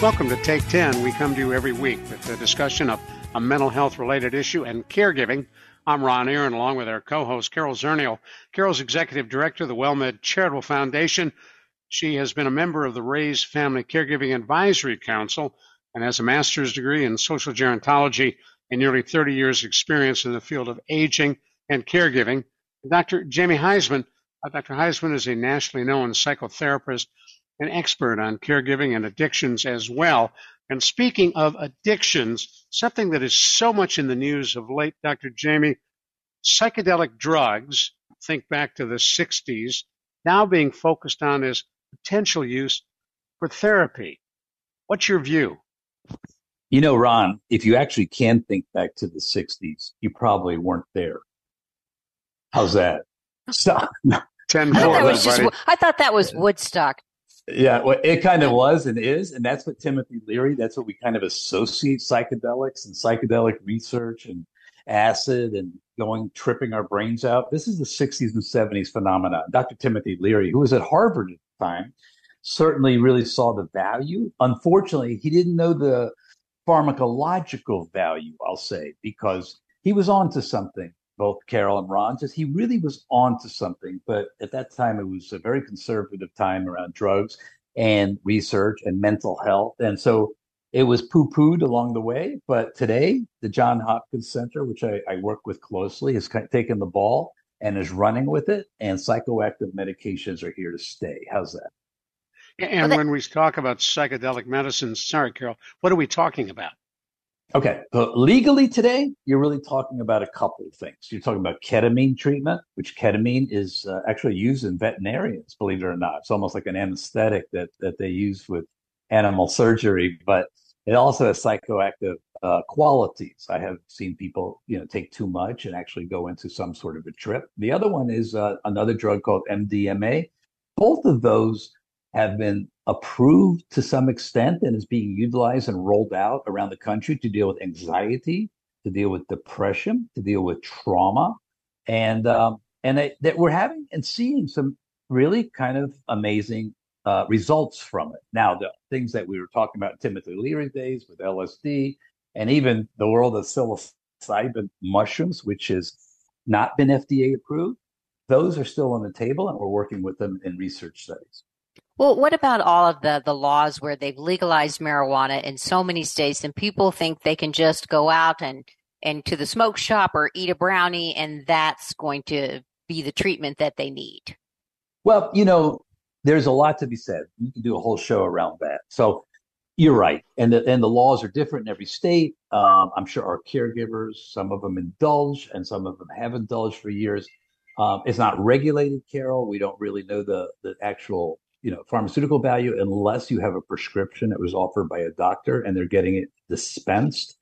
Welcome to Take 10. We come to you every week with a discussion of a mental health related issue and caregiving. I'm Ron Aaron, along with our co host, Carol Zernial. Carol's executive director of the WellMed Charitable Foundation. She has been a member of the Raise Family Caregiving Advisory Council and has a master's degree in social gerontology and nearly 30 years' experience in the field of aging and caregiving. Dr. Jamie Huysman. Uh, Dr. Huysman is a nationally known psychotherapist an expert on caregiving and addictions as well. And speaking of addictions, something that is so much in the news of late, Dr. Jamie, psychedelic drugs, think back to the 60s, now being focused on as potential use for therapy. What's your view? You know, Ron, if you actually can think back to the 60s, you probably weren't there. How's that? Stop. 10 I thought, that was just, I thought that was Woodstock. Yeah, well, it kind of was and is, and that's what Timothy Leary. That's what we kind of associate psychedelics and psychedelic research and acid and going tripping our brains out. This is the 60s and 70s phenomenon. Dr. Timothy Leary, who was at Harvard at the time, certainly really saw the value. Unfortunately, he didn't know the pharmacological value. I'll say because he was on to something both Carol and Ron, just he really was onto something. But at that time, it was a very conservative time around drugs and research and mental health. And so it was poo pooed along the way. But today, the John Hopkins Center, which I, I work with closely, has taken the ball and is running with it. And psychoactive medications are here to stay. How's that? And when we talk about psychedelic medicines, sorry, Carol, what are we talking about? Okay, so legally today, you're really talking about a couple of things. You're talking about ketamine treatment, which ketamine is uh, actually used in veterinarians, believe it or not. It's almost like an anesthetic that that they use with animal surgery, but it also has psychoactive uh, qualities. I have seen people, you know, take too much and actually go into some sort of a trip. The other one is uh, another drug called MDMA. Both of those have been approved to some extent and is being utilized and rolled out around the country to deal with anxiety, to deal with depression, to deal with trauma, and um, and that, we're having and seeing some really kind of amazing uh, results from it. Now, the things that we were talking about Timothy Leary days with LSD, and even the world of psilocybin mushrooms, which has not been FDA approved, those are still on the table, and we're working with them in research studies. Well, what about all of the, the laws where they've legalized marijuana in so many states and people think they can just go out and, and to the smoke shop or eat a brownie and that's going to be the treatment that they need? Well, you know, there's a lot to be said. You can do a whole show around that. So you're right. And the, and the laws are different in every state. Um, I'm sure our caregivers, some of them indulge and some of them have indulged for years. Um, it's not regulated, Carol. We don't really know the, the actual you know pharmaceutical value unless you have a prescription that was offered by a doctor and they're getting it dispensed.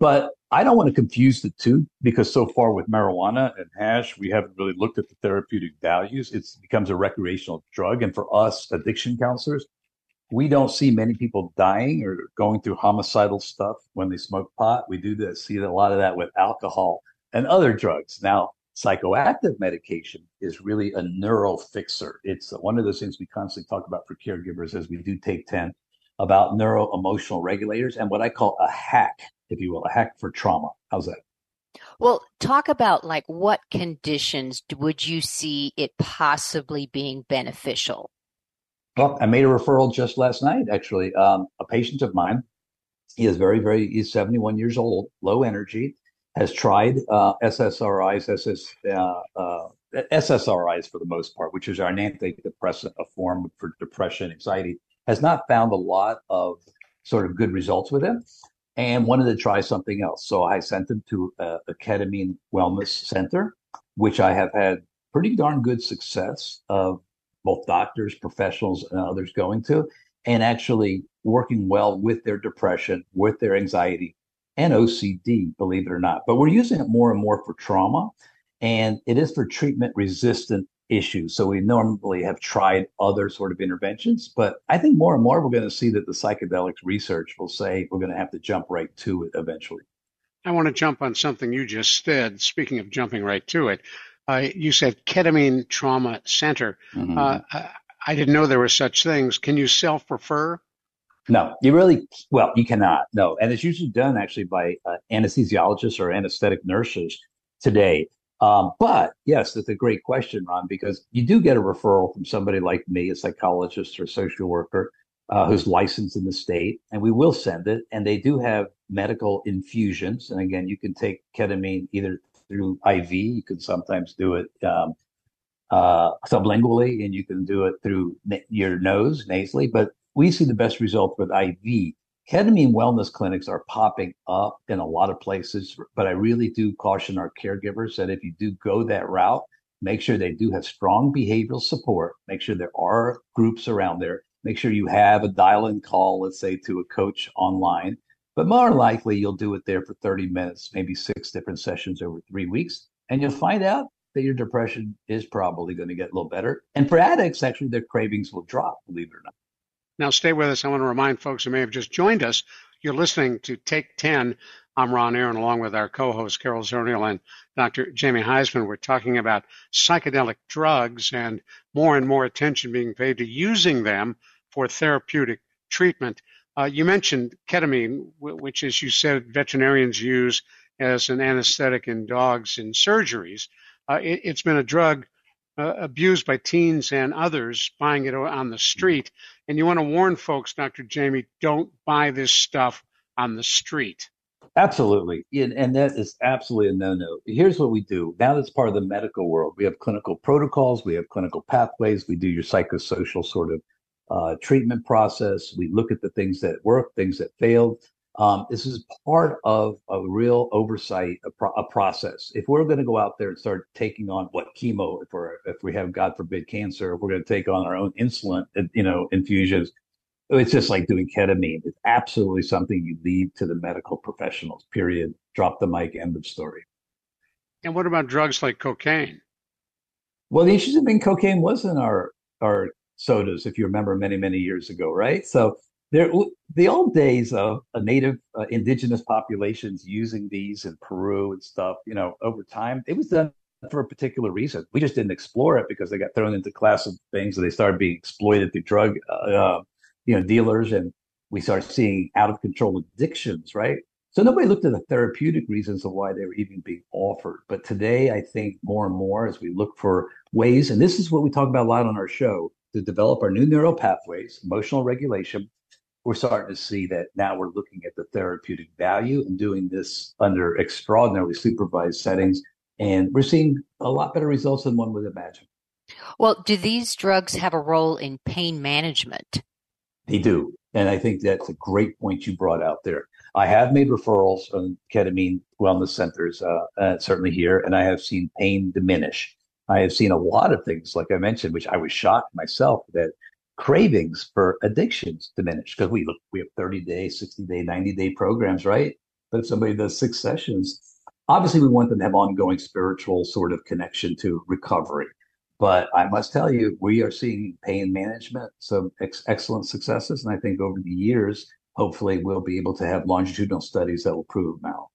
But i don't want to confuse the two because so far with marijuana and hash we haven't really looked at the therapeutic values. It becomes a recreational drug. And for us addiction counselors we don't see many people dying or going through homicidal stuff when they smoke pot. We do this, see a lot of that with alcohol and other drugs. Now psychoactive medication is really a neural fixer. It's one of those things we constantly talk about for caregivers as we do take 10 about neuro emotional regulators and what I call a hack, if you will, a hack for trauma. How's that? Well, talk about like what conditions would you see it possibly being beneficial? Well, I made a referral just last night, actually. Um, a patient of mine, he is very, very, he's 71 years old, low energy has tried uh, SSRIs, SS, uh, uh, SSRIs for the most part, which is our antidepressant, a form for depression, anxiety, has not found a lot of sort of good results with him and wanted to try something else. So I sent him to a, a ketamine wellness center, which I have had pretty darn good success of both doctors, professionals, and others going to, and actually working well with their depression, with their anxiety, and OCD, believe it or not. But we're using it more and more for trauma, and it is for treatment resistant issues. So we normally have tried other sort of interventions, but I think more and more we're going to see that the psychedelics research will say we're going to have to jump right to it eventually. I want to jump on something you just said. Speaking of jumping right to it, uh, you said ketamine trauma center. Mm-hmm. Uh, I, I didn't know there were such things. Can you self refer? No, you really, well, you cannot. No. And it's usually done actually by uh, anesthesiologists or anesthetic nurses today. Um, but yes, that's a great question, Ron, because you do get a referral from somebody like me, a psychologist or a social worker uh, who's licensed in the state, and we will send it. And they do have medical infusions. And again, you can take ketamine either through IV, you can sometimes do it um, uh, sublingually, and you can do it through na- your nose, nasally. But we see the best result with IV. Ketamine wellness clinics are popping up in a lot of places, but I really do caution our caregivers that if you do go that route, make sure they do have strong behavioral support. Make sure there are groups around there. Make sure you have a dial in call, let's say to a coach online. But more likely, you'll do it there for 30 minutes, maybe six different sessions over three weeks. And you'll find out that your depression is probably going to get a little better. And for addicts, actually, their cravings will drop, believe it or not. Now, stay with us. I want to remind folks who may have just joined us, you're listening to Take 10. I'm Ron Aaron, along with our co-host Carol Zernial and Dr. Jamie Huysman. We're talking about psychedelic drugs and more and more attention being paid to using them for therapeutic treatment. Uh, you mentioned ketamine, which, as you said, veterinarians use as an anesthetic in dogs in surgeries. Uh, it, has been a drug uh, abused by teens and others buying it on the street. And you want to warn folks, Dr. Jamie, don't buy this stuff on the street. Absolutely. And that is absolutely a no no. Here's what we do now that's part of the medical world. We have clinical protocols, we have clinical pathways, we do your psychosocial sort of uh, treatment process. We look at the things that work, things that failed. Um, this is part of a real oversight, a, pro- a process. If we're going to go out there and start taking on what chemo, if we're if we have God forbid cancer, if we're going to take on our own insulin, you know, infusions, it's just like doing ketamine. It's absolutely something you leave to the medical professionals. Period. Drop the mic. End of story. And what about drugs like cocaine? Well, the interesting thing, cocaine was in our our sodas, if you remember, many many years ago, right? So there, the old days of a native uh, indigenous populations using these in Peru and stuff, you know, over time, it was done for a particular reason. We just didn't explore it because they got thrown into class of things and they started being exploited through drug, uh, uh, you know, dealers, and we started seeing out of control addictions, right? So nobody looked at the therapeutic reasons of why they were even being offered. But today, I think more and more as we look for ways, and this is what we talk about a lot on our show, to develop our new neural pathways, emotional regulation, we're starting to see that now we're looking at the therapeutic value and doing this under extraordinarily supervised settings. And we're seeing a lot better results than one would imagine. Well, do these drugs have a role in pain management? They do. And I think that's a great point you brought out there. I have made referrals on ketamine wellness centers, uh, uh, certainly here, and I have seen pain diminish. I have seen a lot of things, like I mentioned, which I was shocked myself that cravings for addictions diminish because we look we have 30 day 60 day 90 day programs right? But if somebody does six sessions obviously we want them to have ongoing spiritual sort of connection to recovery. But i must tell you we are seeing pain management some ex- excellent successes and i think over the years hopefully we'll be able to have longitudinal studies that will prove them out.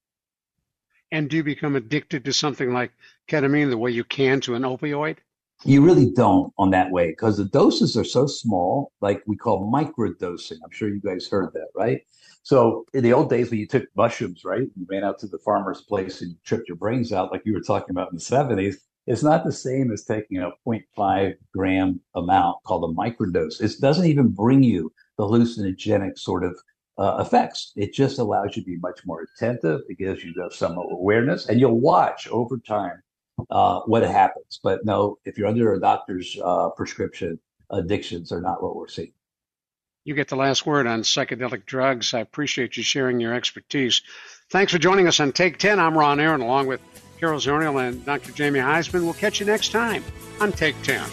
And do you become addicted to something like ketamine the way you can to an opioid you really don't on that way because the doses are so small, like we call microdosing. I'm sure you guys heard that, right? So in the old days when you took mushrooms, right, you ran out to the farmer's place and you tripped your brains out, like you were talking about in the 70s, it's not the same as taking a 0.5 gram amount called a microdose. It doesn't even bring you the hallucinogenic sort of uh, effects. It just allows you to be much more attentive. It gives you some awareness, and you'll watch over time uh, what happens. But no, if you're under a doctor's uh, prescription, addictions are not what we're seeing. You get the last word on psychedelic drugs. I appreciate you sharing your expertise. Thanks for joining us on Take 10. I'm Ron Aaron, along with Carol Zernial and Dr. Jamie Huysman. We'll catch you next time on Take 10.